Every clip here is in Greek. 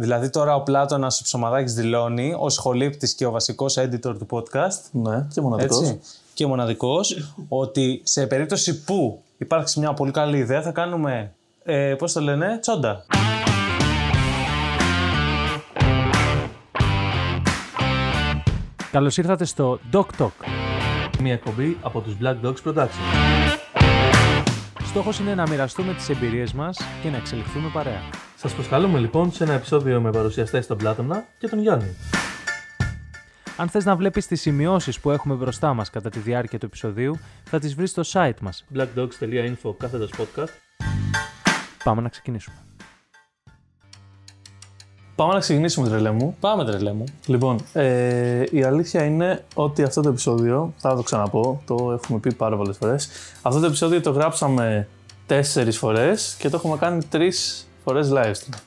Δηλαδή τώρα ο Πλάτωνας ο Ψωμαδάκης δηλώνει, ο σχολήπτης και ο βασικός editor του podcast, Ναι, και μοναδικός. έτσι, και μοναδικός, ότι σε περίπτωση που υπάρξει μια πολύ καλή ιδέα θα κάνουμε, ε, πώς το λένε, τσόντα. Καλώς ήρθατε στο Doc Talk. Μια εκπομπή από τους Black Dogs Production. Στόχος είναι να μοιραστούμε τις εμπειρίες μας και να εξελιχθούμε παρέα. Σας προσκαλούμε λοιπόν σε ένα επεισόδιο με παρουσιαστές τον Πλάτωνα και τον Γιάννη. Αν θες να βλέπεις τις σημειώσεις που έχουμε μπροστά μας κατά τη διάρκεια του επεισοδίου, θα τις βρεις στο site μας. blackdogs.info κάθετος podcast. Πάμε να ξεκινήσουμε. Πάμε να ξεκινήσουμε τρελέ μου. Πάμε τρελέ μου. Λοιπόν, ε, η αλήθεια είναι ότι αυτό το επεισόδιο, θα το ξαναπώ, το έχουμε πει πάρα πολλές φορές. Αυτό το επεισόδιο το γράψαμε τέσσερις φορές και το έχουμε κάνει τρεις φορές live stream.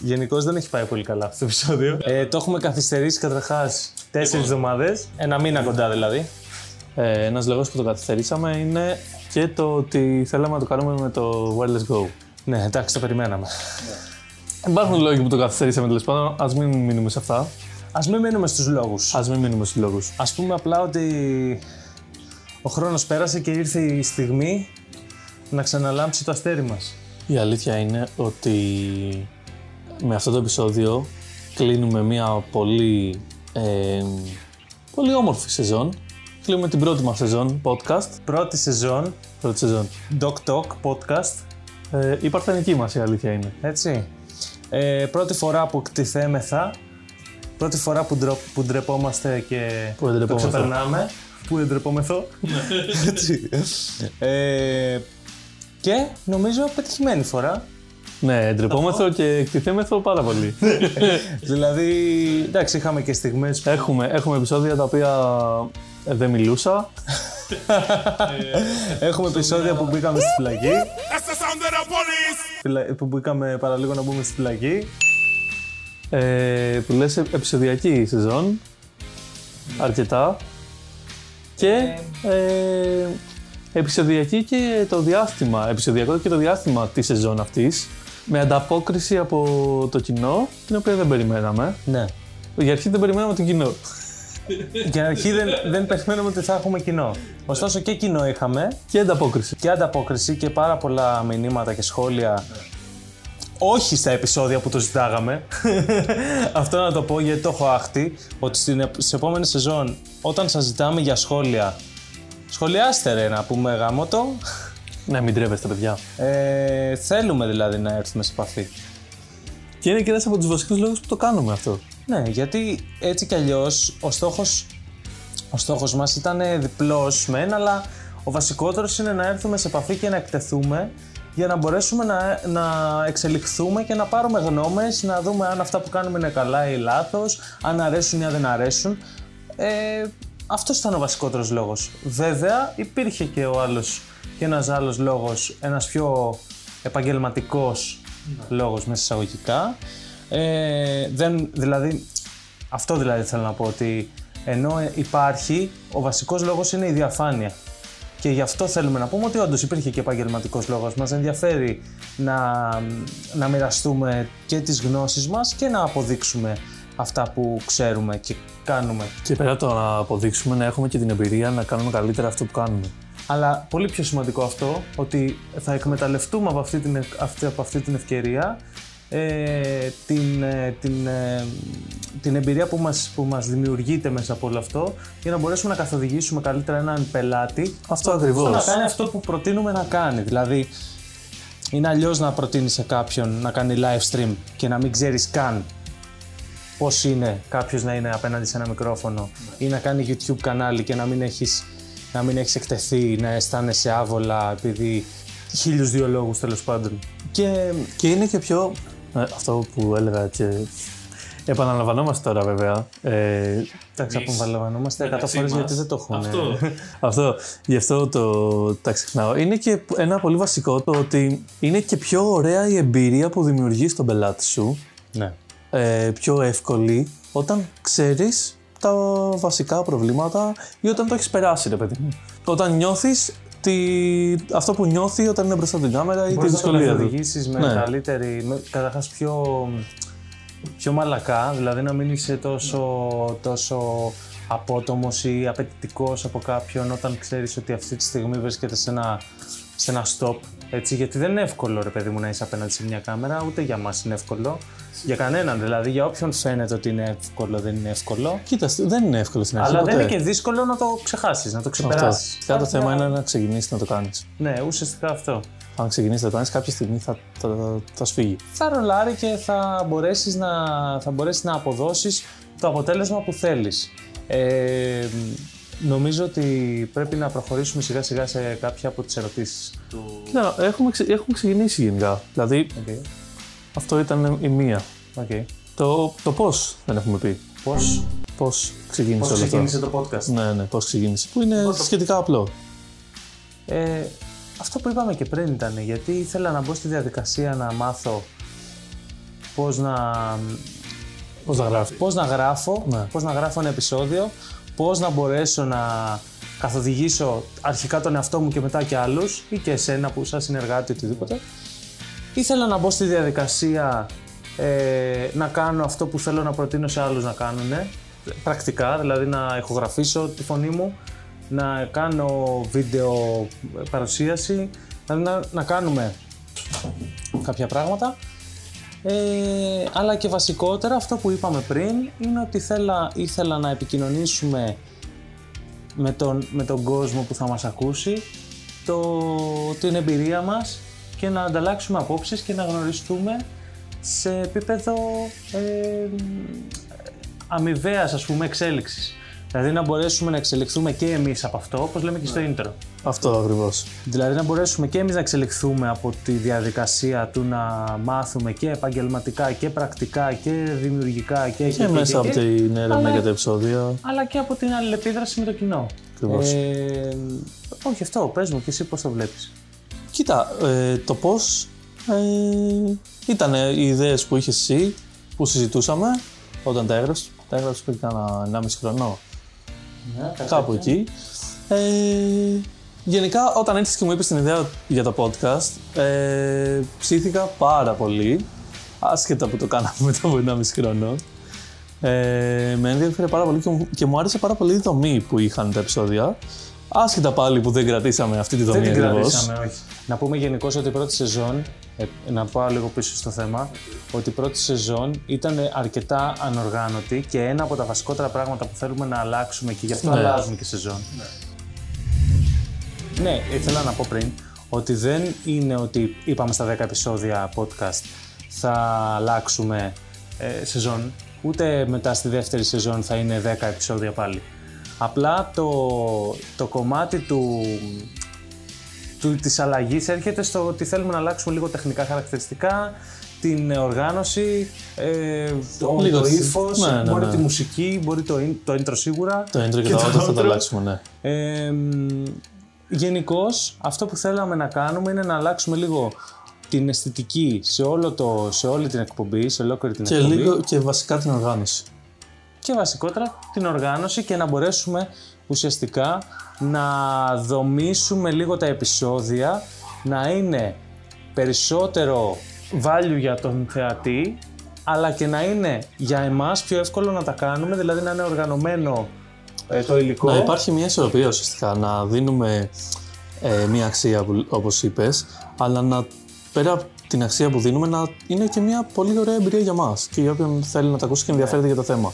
Γενικώς δεν έχει πάει πολύ καλά αυτό το επεισόδιο. Ε, το έχουμε καθυστερήσει καταρχάς τέσσερις εβδομάδες. Ένα μήνα κοντά δηλαδή. Ε, ένας λόγος που το καθυστερήσαμε είναι και το ότι θέλαμε να το κάνουμε με το Wireless Go. Ναι, εντάξει, το περιμέναμε. Υπάρχουν λόγοι που το καθυστερήσαμε τέλος πάντων, ας μην μείνουμε σε αυτά. Α μην μείνουμε στους λόγους. Α μην μείνουμε στους λόγους. Α πούμε απλά ότι ο χρόνος πέρασε και ήρθε η στιγμή να ξαναλάμψει το αστέρι μας. Η αλήθεια είναι ότι με αυτό το επεισόδιο κλείνουμε μια πολύ, ε, πολύ όμορφη σεζόν. Κλείνουμε την πρώτη μας σεζόν podcast, Πρώτη σεζόν, πρώτη σεζόν. Doc Talk podcast, Ε, η παρθενική μας η αλήθεια είναι. έτσι. Ε, πρώτη φορά που κτηθέμεθα, πρώτη φορά που, ντρο, που ντρεπόμαστε και Που το εντρεπόμεθα. ξεπερνάμε. Που εντρεπόμεθω. έτσι. Ε, και νομίζω πετυχημένη φορά. Ναι, εντρεπόμεθο και εκτιθέμεθο πάρα πολύ. δηλαδή, εντάξει, είχαμε και στιγμές που έχουμε, έχουμε επεισόδια τα οποία ε, δεν μιλούσα. Έχουμε επεισόδια που μπήκαμε στη φυλακή. That's the sound of the police. Φυλα- Που μπήκαμε παραλίγο να μπούμε στη φυλακή. Ε, που λες ε, επεισοδιακή σεζόν. Αρκετά. Και ε, επεισοδιακή και το διάστημα, επεισοδιακό και το διάστημα της σεζόν αυτής. Με ανταπόκριση από το κοινό, την οποία δεν περιμέναμε. Ναι. Για αρχή δεν περιμέναμε το κοινό. Για αρχή δεν, δεν περιμέναμε ότι θα έχουμε κοινό. Ωστόσο και κοινό είχαμε Και ανταπόκριση. και ανταπόκριση και πάρα πολλά μηνύματα και σχόλια. Όχι στα επεισόδια που το ζητάγαμε. Αυτό να το πω γιατί το έχω άχτη. Ότι στην επ- σε επόμενη σεζόν, όταν σας ζητάμε για σχόλια, σχολιάστε ρε να πούμε γάμο το. Ναι, μην τρέβεστε, παιδιά. Ε, θέλουμε δηλαδή να έρθουμε σε επαφή. Και είναι και ένας από τους βασικούς λόγους που το κάνουμε αυτό. Ναι, γιατί έτσι κι αλλιώς ο στόχος, ο στόχος μας ήταν διπλός μεν, αλλά ο βασικότερος είναι να έρθουμε σε επαφή και να εκτεθούμε για να μπορέσουμε να, να εξελιχθούμε και να πάρουμε γνώμες, να δούμε αν αυτά που κάνουμε είναι καλά ή λάθος, αν αρέσουν ή αν δεν αρέσουν. Ε, αυτός ήταν ο βασικότερος λόγος. Βέβαια υπήρχε και ο άλλος και ένας άλλος λόγος, ένας πιο επαγγελματικός λόγος μέσα εισαγωγικά. Ε, δεν, δηλαδή, αυτό δηλαδή θέλω να πω ότι ενώ υπάρχει, ο βασικός λόγος είναι η διαφάνεια. Και γι' αυτό θέλουμε να πούμε ότι όντως υπήρχε και επαγγελματικός λόγος. Μας ενδιαφέρει να, να μοιραστούμε και τις γνώσεις μας και να αποδείξουμε αυτά που ξέρουμε και κάνουμε. Και πέρα από το να αποδείξουμε, να έχουμε και την εμπειρία να κάνουμε καλύτερα αυτό που κάνουμε. Αλλά πολύ πιο σημαντικό αυτό, ότι θα εκμεταλλευτούμε από αυτή την, αυτή, από αυτή την ευκαιρία ε, την, ε, την, ε, την εμπειρία που μας, που μας δημιουργείται μέσα από όλο αυτό για να μπορέσουμε να καθοδηγήσουμε καλύτερα έναν πελάτη Αυτό στο ακριβώς. να κάνει αυτό που προτείνουμε να κάνει. Δηλαδή, είναι αλλιώς να προτείνεις σε κάποιον να κάνει live stream και να μην ξέρεις καν πώς είναι κάποιος να είναι απέναντι σε ένα μικρόφωνο ή να κάνει YouTube κανάλι και να μην έχεις να μην έχεις εκτεθεί, να αισθάνεσαι άβολα επειδή χίλιους δύο λόγους τέλος πάντων. Και Και είναι και πιο. ε, αυτό που έλεγα και. Επαναλαμβανόμαστε τώρα βέβαια. Ε, εντάξει, απομβαλαβανόμαστε 100 μεταξύ φορές μας. γιατί δεν το έχουν. Αυτό. αυτό, γι' αυτό το τα ξεχνάω. Είναι και ένα πολύ βασικό το ότι είναι και πιο ωραία η εμπειρία που δημιουργείς στον πελάτη σου. Ναι. Ε, πιο εύκολη όταν ξέρεις τα βασικά προβλήματα ή όταν το έχεις περάσει, ρε παιδί μου. Όταν νιώθεις τι, αυτό που νιώθει όταν είναι μπροστά από την κάμερα ή τη Μπορείς να τον δυσκολία του. οδηγήσεις με Ναι. καλύτερη, με, καταρχάς πιο, πιο μαλακά, δηλαδή να μην είσαι τόσο, τόσο απότομος ή απαιτητικός από κάποιον όταν ξέρεις ότι αυτή τη στιγμή βρίσκεται σε ένα, σε ένα stop. Έτσι, γιατί δεν είναι εύκολο ρε παιδί μου να είσαι απέναντι σε μια κάμερα, ούτε για μας είναι εύκολο. Για κανέναν, δηλαδή για όποιον φαίνεται ότι είναι εύκολο, δεν είναι εύκολο. Κοίτα, δεν είναι εύκολο στην αρχή. Αλλά δεν ποτέ. είναι και δύσκολο να το ξεχάσεις, να το Αυτό. ξεπεράσεις. Κάθε το θέμα είναι να ξεκινήσεις να το κάνεις. Ναι, ουσιαστικά αυτό. Αν ξεκινήσεις να το κάνεις, κάποια στιγμή θα, θα, θα, θα σφύγει. θα ρολάρει και θα μπορέσεις να, θα μπορέσεις να αποδώσεις το αποτέλεσμα που θέλεις. Ε, νομίζω ότι πρέπει να προχωρήσουμε σιγά σιγά σε κάποια από τις ερωτήσεις του... Κοίτα, έχουμε, ξε- έχουμε ξεκινήσει γενικά. Δηλαδή, Okay. αυτό ήταν η μία. Okay. Το, το πώς δεν έχουμε πει. Πώς, Πώς ξεκίνησε πώς όλο ξεκίνησε αυτό. το podcast; Ναι, ναι, πώς ξεκίνησε. Που είναι σχετικά απλό. Ε, αυτό που είπαμε και πριν ήταν γιατί ήθελα να μπω στη διαδικασία να μάθω πώς να, Πώς να γράφει. πώς να γράφω, Ναι. πώς να γράφω ένα επεισόδιο, πώς να μπορέσω να καθοδηγήσω αρχικά τον εαυτό μου και μετά και άλλους ή και εσένα που σαν συνεργάτη οτιδήποτε. Ήθελα να μπω στη διαδικασία ε, να κάνω αυτό που θέλω να προτείνω σε άλλους να κάνουν, πρακτικά, δηλαδή να ηχογραφήσω τη φωνή μου, να κάνω βίντεο παρουσίαση, δηλαδή να, να κάνουμε κάποια πράγματα ε, αλλά και βασικότερα αυτό που είπαμε πριν είναι ότι θέλα, ήθελα να επικοινωνήσουμε με τον, με τον κόσμο που θα μας ακούσει το, την εμπειρία μας και να ανταλλάξουμε απόψεις και να γνωριστούμε σε επίπεδο ε, αμοιβαίας ας πούμε εξέλιξης. Δηλαδή να μπορέσουμε να εξελιχθούμε και εμείς από αυτό, όπως λέμε και στο intro. Αυτό ακριβώς. Δηλαδή να μπορέσουμε και εμείς να εξελιχθούμε από τη διαδικασία του να μάθουμε και επαγγελματικά και πρακτικά και δημιουργικά και, Και μέσα από την έρευνα Αλλά- για τα επεισόδια. αλλά και από την αλληλεπίδραση με το κοινό. Ακριβώς. Ε, όχι αυτό, πες μου και εσύ πώς το βλέπεις; Κοίτα, ε, το πώς ε, ήταν οι ιδέες που είχες εσύ, που συζητούσαμε όταν τα έγραψες. Τα έγραψες πριν κάνα 1,5 χρονό. Κάπου εκεί. Ε, γενικά, όταν ήρθες και μου είπες την ιδέα για το podcast, ε, ψήθηκα πάρα πολύ. Άσχετα που το κάναμε μετά από 1,5 χρόνο. Ε, με ενδιαφέρε πάρα πολύ και μου, και μου άρεσε πάρα πολύ η δομή που είχαν τα επεισόδια. Άσχετα πάλι που δεν κρατήσαμε αυτή τη δομή Δεν την ακριβώς. κρατήσαμε, όχι. Να πούμε γενικώ ότι η πρώτη σεζόν, ε, να πάω λίγο πίσω στο θέμα, ότι η πρώτη σεζόν ήταν αρκετά ανοργάνωτη και ένα από τα βασικότερα πράγματα που θέλουμε να αλλάξουμε και γι' αυτό Ναι. αλλάζουμε και σεζόν. Ναι, ήθελα να πω πριν ότι δεν είναι ότι είπαμε στα 10 επεισόδια podcast θα αλλάξουμε ε, σεζόν, ούτε μετά στη δεύτερη σεζόν θα είναι 10 επεισόδια πάλι. Απλά το, το κομμάτι του, του, της αλλαγής έρχεται στο ότι θέλουμε να αλλάξουμε λίγο τεχνικά χαρακτηριστικά, την οργάνωση, ε, το, Λίγο το τη- ύφος, ναι, ναι, μπορεί ναι. τη μουσική, μπορεί το, in- το intro σίγουρα. Το intro και, το outro θα τα outro. αλλάξουμε, ναι. Ε, Γενικώς, αυτό που θέλαμε να κάνουμε είναι να αλλάξουμε λίγο την αισθητική σε, όλο το, σε όλη την εκπομπή, σε ολόκληρη την Και εκπομπή λίγο και βασικά την οργάνωση. Και βασικότερα την οργάνωση και να μπορέσουμε ουσιαστικά να δομήσουμε λίγο τα επεισόδια να είναι περισσότερο value για τον θεατή αλλά και να είναι για εμάς πιο εύκολο να τα κάνουμε, δηλαδή να είναι οργανωμένο ε, το υλικό. Να υπάρχει μια ισορροπία ουσιαστικά, να δίνουμε ε, μια αξία που, όπως είπες, αλλά να πέρα από την αξία που δίνουμε να είναι και μια πολύ ωραία εμπειρία για μας και για όποιον θέλει να τα ακούσει και ενδιαφέρεται για το θέμα.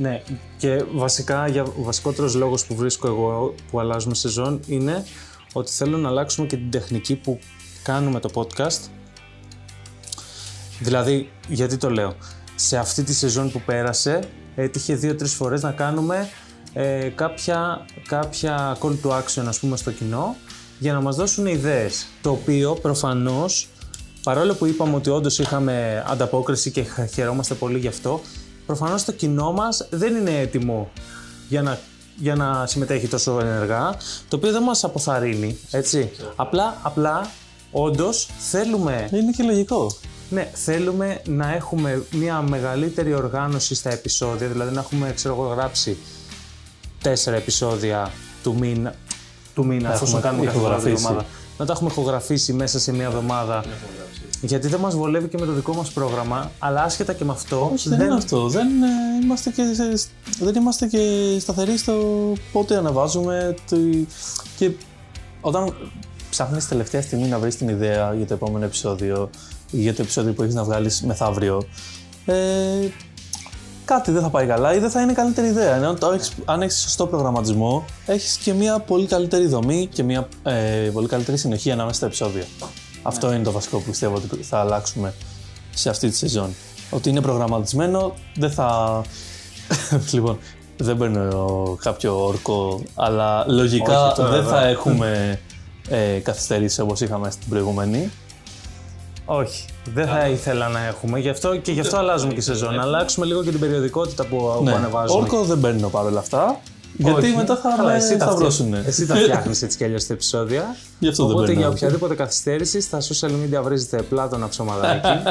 Ναι, και βασικά για, ο βασικότερος λόγος που βρίσκω εγώ που αλλάζουμε σεζόν είναι ότι θέλω να αλλάξουμε και την τεχνική που κάνουμε το podcast. Δηλαδή, γιατί το λέω; Σε αυτή τη σεζόν που πέρασε, έτυχε δύο-τρεις φορές να κάνουμε ε, κάποια, κάποια call to action, ας πούμε, στο κοινό για να μας δώσουν ιδέες. Το οποίο προφανώς, παρόλο που είπαμε ότι όντως είχαμε ανταπόκριση και χα- χαιρόμαστε πολύ γι' αυτό, προφανώς το κοινό μας δεν είναι έτοιμο για να, για να συμμετέχει τόσο ενεργά, το οποίο δεν μας αποθαρρύνει, έτσι. Απλά, απλά, όντως, θέλουμε Είναι και λογικό. ναι, θέλουμε να έχουμε μια μεγαλύτερη οργάνωση στα επεισόδια, δηλαδή να έχουμε, ξέρω εγώ, γράψει τέσσερα επεισόδια του μήνα, του μήνα, Τα εφόσον έχουμε κάνουμε κάθε φορά την ηχογραφήσει. εβδομάδα. Να τα έχουμε ηχογραφήσει μέσα σε μία εβδομάδα. Γιατί δεν μας βολεύει και με το δικό μας πρόγραμμα, αλλά άσχετα και με αυτό. Όχι, δεν, είναι αυτό. Δεν, ε, είμαστε και, σε- δεν είμαστε και σταθεροί στο πότε αναβάζουμε. τι- Και όταν ψάχνεις τελευταία στιγμή να βρεις την ιδέα για το επόμενο επεισόδιο ή για το επεισόδιο που έχεις να βγάλεις μεθαύριο, ε, κάτι δεν θα πάει καλά ή δεν θα είναι καλύτερη ιδέα. Ενώ το έχεις, αν έχεις σωστό προγραμματισμό, έχεις και μια πολύ καλύτερη δομή και μια ε, πολύ καλύτερη συνοχή ανάμεσα στα επεισόδια. Αυτό είναι το βασικό που πιστεύω ότι θα αλλάξουμε σε αυτή τη σεζόν. Ότι είναι προγραμματισμένο, δεν θα. λοιπόν, δεν παίρνω κάποιο όρκο, αλλά λογικά Όχι τώρα, δεν εδώ. θα έχουμε ε, καθυστερήσει όπως είχαμε στην προηγούμενη. Όχι, δεν θα ήθελα να έχουμε. Γι' αυτό, και γι' αυτό αλλάζουμε και σεζόν. Να αλλάξουμε λίγο και την περιοδικότητα που, που Ναι, ανεβάζουμε. όρκο δεν παίρνω παρόλα αυτά. Γιατί Όχι. μετά θα Καλά, με εσύ τα σταυρώσουν. φτιά- Εσύ τα φτιάχνεις έτσι κι αλλιώς τα επεισόδια. Γι' αυτό δεν Οπότε παίρνω. για οποιαδήποτε καθυστέρηση στα social media βρίζετε πλάτωνα ψωμαδάκι.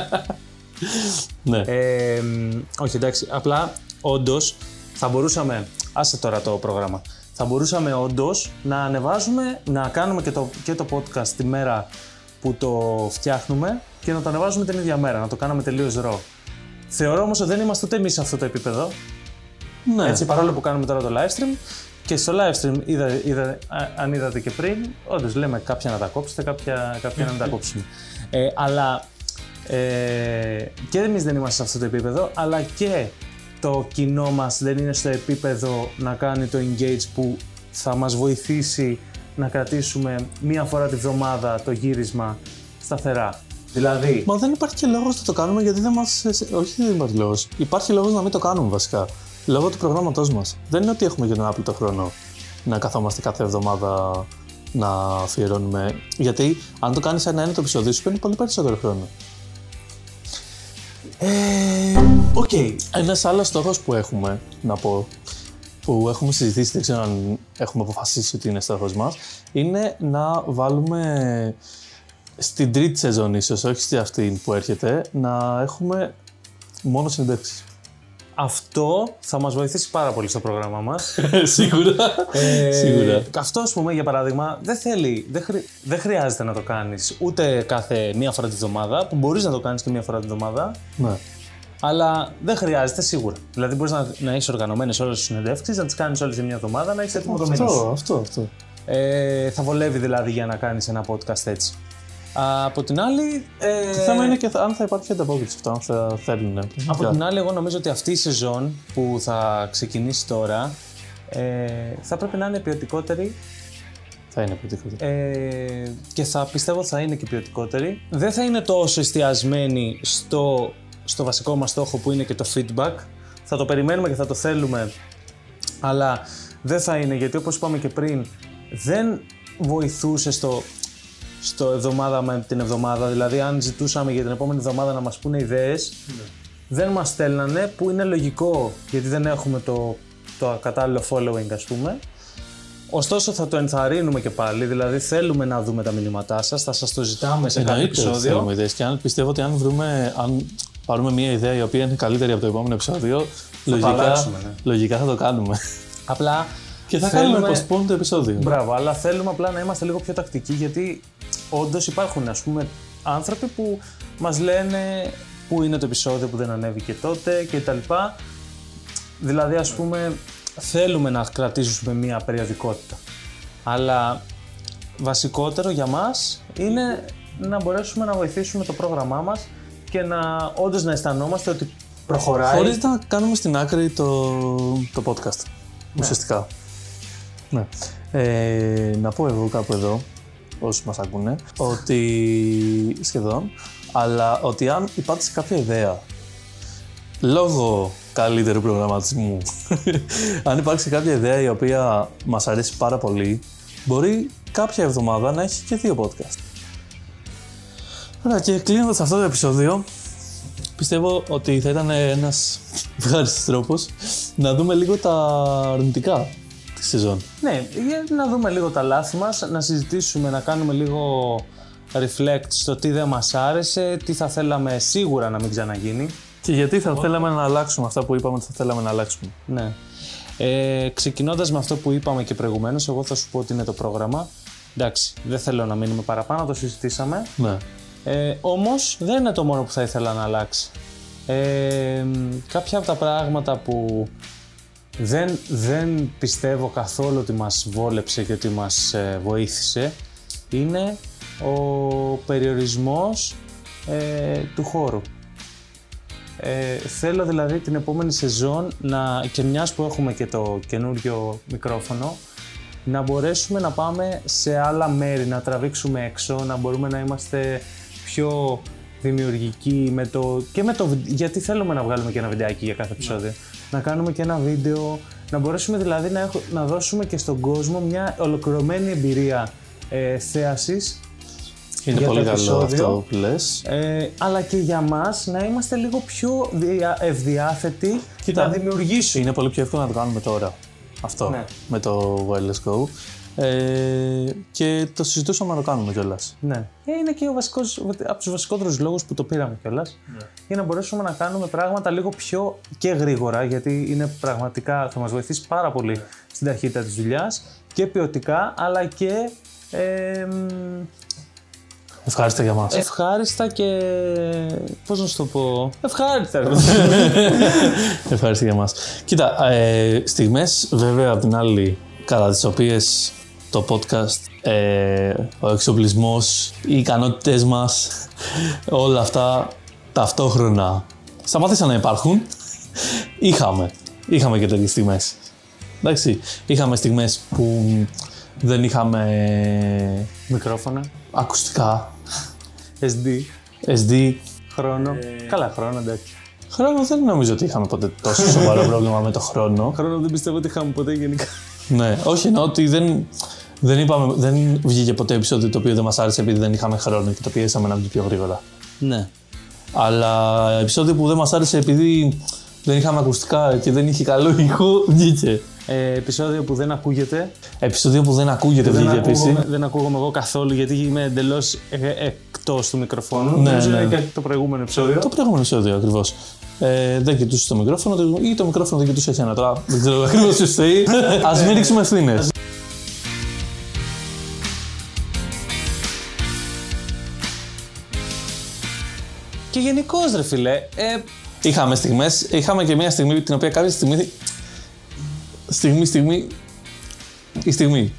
Ναι. Ε, μ, όχι, εντάξει. Απλά, όντως, θα μπορούσαμε. Άσε τώρα το πρόγραμμα. Θα μπορούσαμε όντως να ανεβάζουμε, να κάνουμε και το, και το podcast τη μέρα που το φτιάχνουμε και να το ανεβάζουμε την ίδια μέρα, να το κάναμε τελείως ρο. Θεωρώ όμως ότι δεν είμαστε ούτε εμείς σε αυτό το επίπεδο. ναι. Έτσι, παρόλο που κάνουμε τώρα το live stream. Και στο live stream, είδα, είδα, α- αν είδατε και πριν, όντως λέμε κάποια να τα κόψετε, κάποια, κάποια να μην τα κόψουμε. Ε, αλλά ε, και εμείς δεν είμαστε σε αυτό το επίπεδο, αλλά και το κοινό μας δεν είναι στο επίπεδο να κάνει το engage που θα μας βοηθήσει να κρατήσουμε μία φορά τη βδομάδα το γύρισμα σταθερά. Δηλαδή, Μα δεν υπάρχει και λόγος να το κάνουμε γιατί δεν μα. Όχι, δεν υπάρχει λόγος. Υπάρχει λόγος να μην το κάνουμε βασικά. Λόγω του προγράμματός μας. Δεν είναι ότι έχουμε για τον άπλητο χρόνο να καθόμαστε κάθε εβδομάδα να αφιερώνουμε. Γιατί αν το κάνεις ένα ένα το επεισόδιο σου παίρνει πολύ περισσότερο χρόνο. οκ, Ένας άλλος στόχος που έχουμε, να πω, που έχουμε συζητήσει, δεν ξέρω αν έχουμε αποφασίσει ότι είναι στόχος μας, είναι να βάλουμε στην τρίτη σεζόν, ίσως, όχι στη αυτή που έρχεται, να έχουμε μόνο συνεντεύξεις. αυτό θα μας βοηθήσει πάρα πολύ στο πρόγραμμά μας. Σίγουρα. Σίγουρα. Ε, αυτό, ας πούμε, για παράδειγμα, δεν θέλει, δεν, χρει- δεν χρειάζεται να το κάνεις ούτε κάθε μία φορά τη βδομάδα, που μπορείς να το κάνεις και μία φορά τη βδομάδα, Ναι. Αλλά δεν χρειάζεται σίγουρα. Δηλαδή, μπορείς να, να έχεις οργανωμένες όλες τις συνεντεύξεις, να τις κάνεις όλες τη μία εβδομάδα, να έχεις έτοιμο το μήνυμα σου. Αυτό, αυτό, αυτό. Ε, θα βολεύει δηλαδή για να κάνεις ένα podcast έτσι. Α, από την άλλη. Ε, Το θέμα είναι και θα- αν θα υπάρχει ανταπόκριση αυτό, αν θα θέλουν. από την άλλη, εγώ νομίζω ότι αυτή η σεζόν που θα ξεκινήσει τώρα ε, θα πρέπει να είναι ποιοτικότερη Θα είναι ποιοτικότερο. ε, και θα πιστεύω θα είναι και ποιοτικότερη. Δεν θα είναι τόσο εστιασμένη στο, στο βασικό μας στόχο που είναι και το feedback. Θα το περιμένουμε και θα το θέλουμε, αλλά δεν θα είναι γιατί όπως είπαμε και πριν δεν βοηθούσε στο, στο εβδομάδα με την εβδομάδα. Δηλαδή αν ζητούσαμε για την επόμενη εβδομάδα να μας πούνε ιδέες, δεν μας στέλνανε που είναι λογικό γιατί δεν έχουμε το, το κατάλληλο following ας πούμε. Ωστόσο θα το ενθαρρύνουμε και πάλι, δηλαδή θέλουμε να δούμε τα μηνύματά σας, θα σας το ζητάμε σε κάθε Εννοείται ότι επεισόδιο. θέλουμε ιδέες και αν πιστεύω ότι αν βρούμε, αν πάρουμε μια ιδέα η οποία είναι καλύτερη από το επόμενο επεισόδιο, λογικά, αλλάξουμε, ναι. λογικά θα το κάνουμε. Απλά και θα θέλουμε... κάνουμε postpone το επεισόδιο. Μπράβο, αλλά θέλουμε απλά να είμαστε λίγο πιο τακτικοί γιατί όντως υπάρχουν ας πούμε άνθρωποι που μας λένε πού είναι το επεισόδιο που δεν ανέβηκε τότε κτλ. Δηλαδή ας πούμε θέλουμε να κρατήσουμε μία περιοδικότητα. Αλλά βασικότερο για μας είναι να μπορέσουμε να βοηθήσουμε το πρόγραμμά μας και να όντως να αισθανόμαστε ότι προχωράει. Χωρίς να κάνουμε στην άκρη το, το podcast. Ουσιαστικά. Ναι. Ε, να πω εγώ κάπου εδώ, όσοι μας ακούνε, ότι σχεδόν, αλλά ότι αν υπάρξει κάποια ιδέα λόγω καλύτερου προγραμματισμού, αν υπάρξει κάποια ιδέα η οποία μας αρέσει πάρα πολύ, μπορεί κάποια εβδομάδα να έχει και δύο podcast. Ωραία, και κλείνοντας αυτό το επεισόδιο, πιστεύω ότι θα ήταν ένας ευχάριστος τρόπος να δούμε λίγο τα αρνητικά της σεζόν. Ναι, για να δούμε λίγο τα λάθη μας, να συζητήσουμε, να κάνουμε λίγο reflect στο τι δεν μας άρεσε, τι θα θέλαμε σίγουρα να μην ξαναγίνει. Και γιατί θα θέλαμε να αλλάξουμε αυτά που είπαμε ότι θα θέλαμε να αλλάξουμε. Ναι. Ε, ξεκινώντας με αυτό που είπαμε και προηγουμένως, εγώ θα σου πω ότι είναι το πρόγραμμα. Εντάξει, δεν θέλω να μείνουμε παραπάνω, το συζητήσαμε. Ναι. Ε, όμως δεν είναι το μόνο που θα ήθελα να αλλάξει. Ε, κάποια από τα πράγματα που δεν, δεν πιστεύω καθόλου ότι μας βόλεψε και ότι μας ε, βοήθησε είναι ο περιορισμός ε, του χώρου. Ε, θέλω δηλαδή την επόμενη σεζόν να, και μιας που έχουμε και το καινούριο μικρόφωνο να μπορέσουμε να πάμε σε άλλα μέρη, να τραβήξουμε έξω, να μπορούμε να είμαστε πιο δημιουργικοί με το, και με το, γιατί θέλουμε να βγάλουμε και ένα βιντεάκι για κάθε επεισόδιο. Να κάνουμε και ένα βίντεο, να μπορέσουμε δηλαδή να, έχω, να δώσουμε και στον κόσμο μια ολοκληρωμένη εμπειρία ε, θέασης Είναι για πολύ το καλό επεισόδιο. αυτό που λες. ε, αλλά και για μας να είμαστε λίγο πιο δια- ευδιάθετοι Κοίτα. να δημιουργήσουμε. Είναι πολύ πιο εύκολο να το κάνουμε τώρα. Αυτό. Ναι. Με το Wireless Go. Ε, και το συζητούσαμε να το κάνουμε κιόλας. Ναι. Ε, είναι και ο βασικός, από τους βασικότερους λόγους που το πήραμε κιόλας. Για να μπορέσουμε να κάνουμε πράγματα λίγο πιο και γρήγορα, γιατί είναι πραγματικά θα μας βοηθήσει πάρα πολύ στην ταχύτητα της δουλειάς και ποιοτικά, αλλά και ε, μ, Ευχάριστα για μας. ευχάριστα και. Πώς να σου το πω. Ευχάριστα, ρε. Ευχαριστώ για μας. Κοίτα, ε, στιγμές βέβαια από την άλλη κατά τις οποίες το podcast, ε, ο εξοπλισμός, οι ικανότητες μας, όλα αυτά ταυτόχρονα σταμάτησαν να υπάρχουν. Είχαμε. Είχαμε και τέτοιες στιγμές. Εντάξει, είχαμε στιγμές που δεν είχαμε Μικρόφωνα. ακουστικά, SD. SD. Χρόνο. Καλά, χρόνο, εντάξει. Χρόνο δεν νομίζω ότι είχαμε ποτέ τόσο σοβαρό πρόβλημα με το χρόνο. Χρόνο δεν πιστεύω ότι είχαμε ποτέ γενικά. Ναι, όχι εννοώ ότι δεν, δεν, είπαμε, δεν βγήκε ποτέ επεισόδιο το οποίο δεν μας άρεσε επειδή δεν είχαμε χρόνο και το πιέσαμε να βγει πιο γρήγορα. Ναι. Αλλά επεισόδιο που δεν μας άρεσε επειδή δεν είχαμε ακουστικά και δεν είχε καλό ήχο, βγήκε. Ε, επεισόδιο που δεν ακούγεται. Επεισόδιο που δεν ακούγεται δεν, βγήκε επίσης. ακούγομαι, δεν ακούγομαι εγώ καθόλου γιατί είμαι εντελώς εκτός του μικροφόνου. Ναι, Νομίζω ναι. είναι και το προηγούμενο επεισόδιο. Το προηγούμενο επεισόδιο ακριβώς. Ε, δεν κοιτούσε το μικρόφωνο το- ή το μικρόφωνο δεν κοιτούσε εσένα τώρα. Δεν ξέρω ακριβώς τι φταίει. Α μην ρίξουμε ευθύνες. Και γενικώς, ρε φιλέ, ε, Είχαμε στιγμές, είχαμε και μια στιγμή την οποία κάποια στιγμή. Στιγμή, στιγμή. Η στιγμή.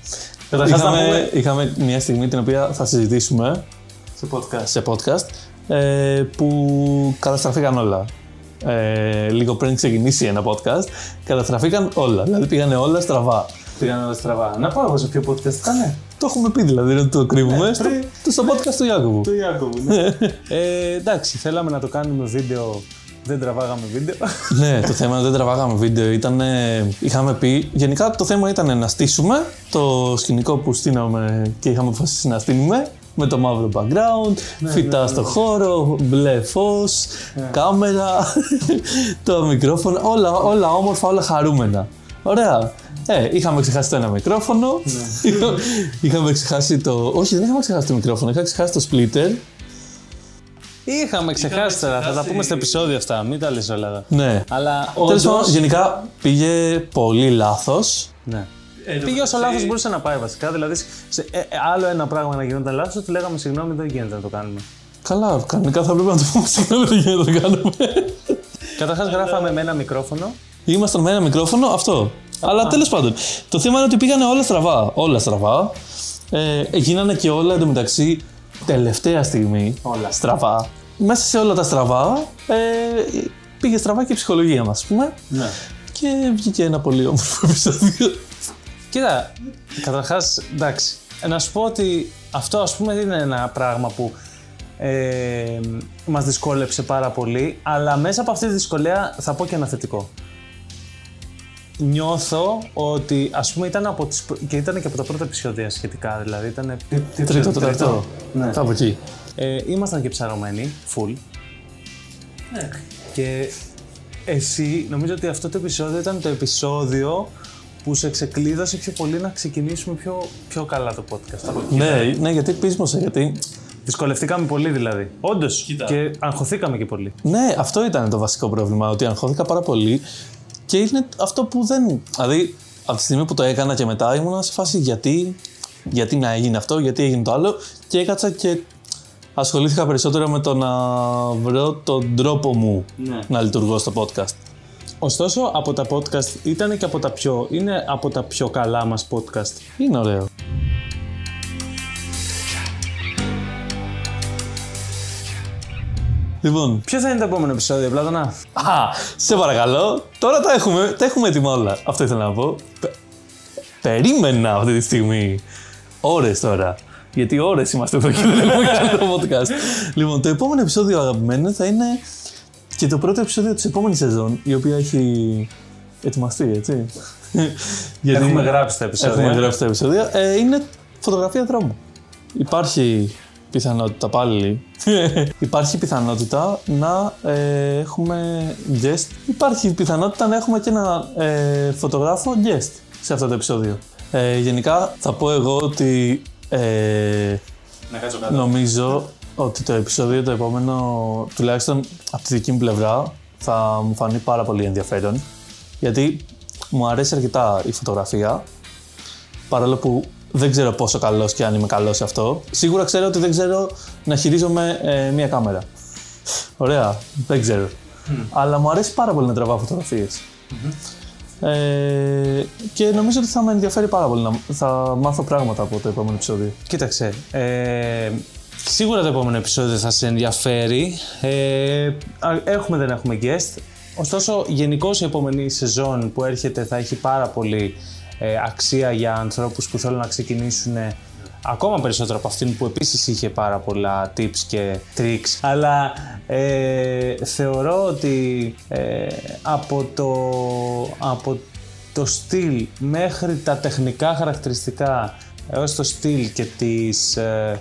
Καταρχάς να είχαμε, πούμε- είχαμε μια στιγμή την οποία θα συζητήσουμε σε podcast. σε podcast ε, που καταστραφήκαν όλα. Ε, λίγο πριν ξεκινήσει ένα podcast, καταστραφήκαν όλα. Δηλαδή πήγανε όλα στραβά. Πήγαν όλα στραβά. Να πάω εγώ σε ποιο podcast ήταν. Το έχουμε πει δηλαδή, δεν το κρύβουμε. στο, πριν- το στο podcast του Ιάκωβου. Του Ιάκωβου, ναι. ε, εντάξει, θέλαμε να το κάνουμε βίντεο. Δεν τραβάγαμε βίντεο. ναι, το θέμα δεν τραβάγαμε βίντεο. Ήταν, είχαμε πει. Γενικά το θέμα ήταν να στήσουμε το σκηνικό που στείναμε και είχαμε αποφασίσει να στείλουμε. Με το μαύρο background, φυτά στο χώρο, μπλε φως, κάμερα, το μικρόφωνο, όλα, όλα όμορφα, όλα χαρούμενα. Ωραία. Ε, είχαμε ξεχάσει το ένα μικρόφωνο. είχαμε ξεχάσει το. Όχι, δεν είχαμε ξεχάσει το μικρόφωνο, είχαμε ξεχάσει το splitter. Είχαμε ξεχάσει τώρα, θα τα πούμε στο επεισόδιο αυτά. Μην τα λες όλα εδώ. Ναι. Αλλά Τέλος όντως, πάντων, γενικά πήγε πολύ λάθος. Ναι. Πήγε όσο λάθος μπορούσε να πάει βασικά. Δηλαδή, σε, ε, ε, άλλο ένα πράγμα να γινόταν λάθος, του λέγαμε συγγνώμη, δεν γίνεται να το κάνουμε. Καλά, κανονικά θα πρέπει να το πούμε συγγνώμη δεν γίνεται να το κάνουμε. Καταρχάς, γράφαμε με ένα μικρόφωνο. Ήμασταν με ένα μικρόφωνο, αυτό. Αλλά τέλος πάντων, το θέμα είναι ότι πήγανε όλα στραβά. Όλα στραβά. Ε, γίνανε και όλα εντωμεταξύ τελευταία στιγμή. Όλα. Στραβά. Μέσα σε όλα τα στραβά ε, πήγε στραβά και η ψυχολογία μας, ας πούμε. Ναι. Και βγήκε ένα πολύ όμορφο επεισόδιο. Κοίτα, καταρχάς, εντάξει. Να σου πω ότι αυτό ας πούμε δεν είναι ένα πράγμα που ε, μας δυσκόλεψε πάρα πολύ, αλλά μέσα από αυτή τη δυσκολία θα πω και ένα θετικό. Νιώθω ότι ας πούμε ήταν από τις, πρω- και ήταν και από τα πρώτα επεισόδια σχετικά, δηλαδή ήταν... Τρίτο, τέταρτο. Ναι. Κάπου εκεί. Ε, ήμασταν και ψαρωμένοι, full. Και εσύ, νομίζω ότι αυτό το επεισόδιο ήταν το επεισόδιο που σε ξεκλείδωσε πιο πολύ να ξεκινήσουμε πιο, πιο καλά το podcast. Από εκεί. Ναι, ναι, γιατί πείσμωσε, γιατί Δυσκολευτήκαμε πολύ δηλαδή. Όντως. Και αγχωθήκαμε και πολύ. Ναι, αυτό ήταν το βασικό πρόβλημα. Ότι αγχώθηκα πάρα πολύ Και είναι αυτό που δεν. Δηλαδή, από τη στιγμή που το έκανα και μετά ήμουν σε φάση γιατί, γιατί να έγινε αυτό, γιατί έγινε το άλλο. Και έκατσα και ασχολήθηκα περισσότερο με το να βρω τον τρόπο μου να λειτουργώ στο podcast. Ωστόσο, από τα podcast ήταν και από τα πιο, είναι από τα πιο καλά μας podcast. Είναι ωραίο. Λοιπόν, Ποιο θα είναι το επόμενο επεισόδιο, Πλάτωνα; Α, σε παρακαλώ. Τώρα τα έχουμε, τα έχουμε έτοιμα όλα. Αυτό ήθελα να πω. Πε- περίμενα αυτή τη στιγμή. Ώρες τώρα. Γιατί ώρες είμαστε εδώ και δεν έχουμε κάνει το podcast. λοιπόν, το επόμενο επεισόδιο, αγαπημένο, θα είναι και το πρώτο επεισόδιο της επόμενης σεζόν, η οποία έχει ετοιμαστεί, έτσι. Γιατί Έχουμε γράψει τα επεισόδια. Έχουμε γράψει τα επεισόδια. Ε, είναι φωτογραφία δρόμου. Υπάρχει πιθανότητα πάλι. Υπάρχει πιθανότητα να ε, έχουμε guest. Υπάρχει πιθανότητα να έχουμε και ένα ε, φωτογράφο guest σε αυτό το επεισόδιο. Ε, γενικά θα πω εγώ ότι ε, Να κάτσω νομίζω ότι το επεισόδιο το επόμενο, τουλάχιστον από τη δική μου πλευρά, θα μου φανεί πάρα πολύ ενδιαφέρον. Γιατί μου αρέσει αρκετά η φωτογραφία, παρόλο που δεν ξέρω πόσο καλός και αν είμαι καλός σε αυτό. Σίγουρα ξέρω ότι δεν ξέρω να χειρίζομαι ε, μία κάμερα. Ωραία, δεν ξέρω. Αλλά μου αρέσει πάρα πολύ να τραβάω φωτογραφίες. Ε, και νομίζω ότι θα με ενδιαφέρει πάρα πολύ να θα μάθω πράγματα από το επόμενο επεισόδιο. Κοίταξε, ε, σίγουρα το επόμενο επεισόδιο θα σε ενδιαφέρει. Ε, α- έχουμε δεν έχουμε guest. Ωστόσο, γενικώς η επόμενη σεζόν που έρχεται θα έχει πάρα πολύ ε, αξία για ανθρώπους που θέλουν να ξεκινήσουν ε, ακόμα περισσότερο από αυτήν που επίσης είχε πάρα πολλά tips και tricks. Αλλά ε, θεωρώ ότι ε, από, το, από το στυλ μέχρι τα τεχνικά χαρακτηριστικά έως το στυλ και τις ε,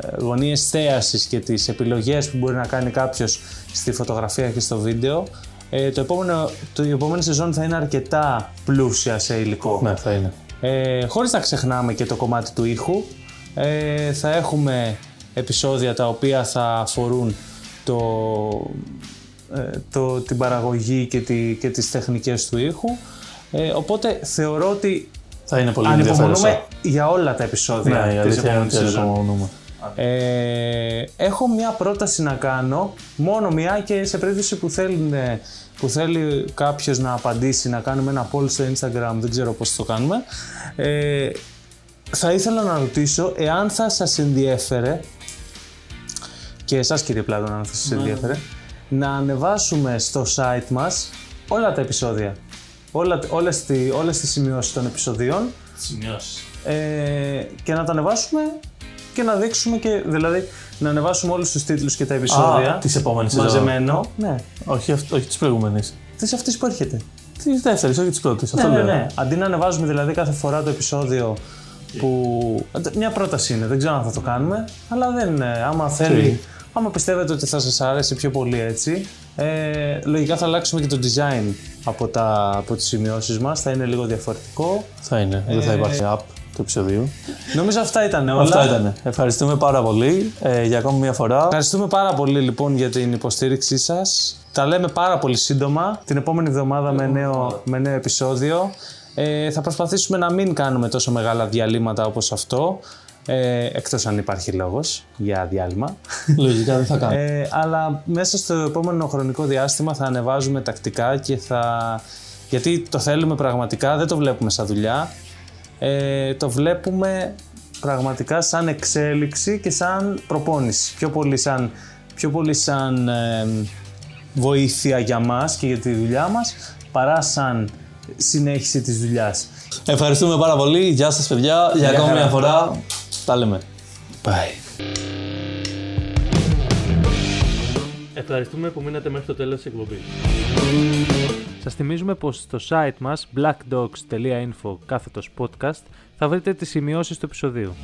ε, γωνίες θέασης και τις επιλογές που μπορεί να κάνει κάποιος στη φωτογραφία και στο βίντεο ε, το επόμενο, το, η επόμενη σεζόν θα είναι αρκετά πλούσια σε υλικό. Ναι, θα είναι. Ε, χωρίς να ξεχνάμε και το κομμάτι του ήχου, ε, θα έχουμε επεισόδια τα οποία θα αφορούν το, ε, το, την παραγωγή και, τη, και τις τεχνικές του ήχου. Ε, οπότε θεωρώ ότι Θα είναι πολύ ενδιαφέρον. ανυπομονούμε για όλα τα επεισόδια Ναι, η της αλήθεια είναι επόμενης ότι σεζόν. Ανυπομονούμε. Ε, έχω μια πρόταση να κάνω, μόνο μια και σε περίπτωση που θέλει, που θέλει κάποιος να απαντήσει, να κάνουμε ένα poll στο Instagram, δεν ξέρω πώς το κάνουμε. Ε, θα ήθελα να ρωτήσω εάν θα σας ενδιέφερε και εσάς κύριε Πλάτων αν θα σας ενδιέφερε να ανεβάσουμε στο site μας όλα τα επεισόδια. Όλα, όλες, τι, όλες τις σημειώσεις των επεισοδίων Σημειώσεις. ε, και να τα ανεβάσουμε και να δείξουμε και δηλαδή να ανεβάσουμε όλους τους τίτλους και τα επεισόδια Α, της επόμενης σεζόν. μαζεμένο. Ναι, Όχι, αυ- όχι της προηγούμενης. της αυτής που έρχεται. Της δεύτερης, όχι της πρώτης. Ναι, Αυτό ναι, λέω. ναι. Αντί να ανεβάζουμε δηλαδή κάθε φορά το επεισόδιο που... Μια πρόταση είναι, δεν ξέρω αν θα το κάνουμε, αλλά δεν, ε, άμα θέλει, άμα πιστεύετε ότι θα σας άρεσε πιο πολύ έτσι, ε, λογικά θα αλλάξουμε και το design από, τα, από τις σημειώσεις μας, θα είναι λίγο διαφορετικό. Θα είναι. Δεν θα υπάρχει app του επεισοδίου. Νομίζω αυτά ήταν όλα. Αυτά ήταν. Ευχαριστούμε πάρα πολύ ε, για ακόμη μια φορά. Ευχαριστούμε πάρα πολύ λοιπόν για την υποστήριξή σας. Τα λέμε πάρα πολύ σύντομα, την επόμενη εβδομάδα με νέο, με νέο επεισόδιο. Ε, θα προσπαθήσουμε να μην κάνουμε τόσο μεγάλα διαλύματα όπως αυτό, ε, εκτός αν υπάρχει λόγος για διάλειμμα. Λογικά δεν θα κάνω. Ε, αλλά μέσα στο επόμενο χρονικό διάστημα θα ανεβάζουμε τακτικά και θα... Γιατί το θέλουμε πραγματικά, δεν το βλέπουμε σαν δουλειά. Ε, το βλέπουμε πραγματικά σαν εξέλιξη και σαν προπόνηση. Πιο πολύ σαν, πιο πολύ σαν ε, βοήθεια για μας και για τη δουλειά μας, παρά σαν συνέχιση της δουλειάς. Ευχαριστούμε πάρα πολύ. Γεια σας παιδιά. Για ακόμη χαρά. μια φορά. Τα λέμε. Bye. Ευχαριστούμε που μείνατε μέχρι το τέλος της εκπομπής. Σας θυμίζουμε πως στο site μας blackdogs.info κάθετος podcast θα βρείτε τις σημειώσεις του επεισοδίου.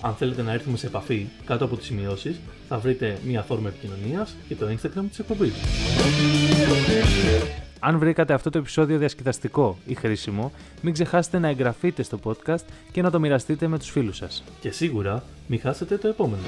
Αν θέλετε να έρθουμε σε επαφή κάτω από τις σημειώσεις, θα βρείτε μια φόρμα επικοινωνίας και το Instagram της εκπομπής. Αν βρήκατε αυτό το επεισόδιο διασκεδαστικό ή χρήσιμο, μην ξεχάσετε να εγγραφείτε στο podcast και να το μοιραστείτε με τους φίλους σας. Και σίγουρα μην χάσετε το επόμενο.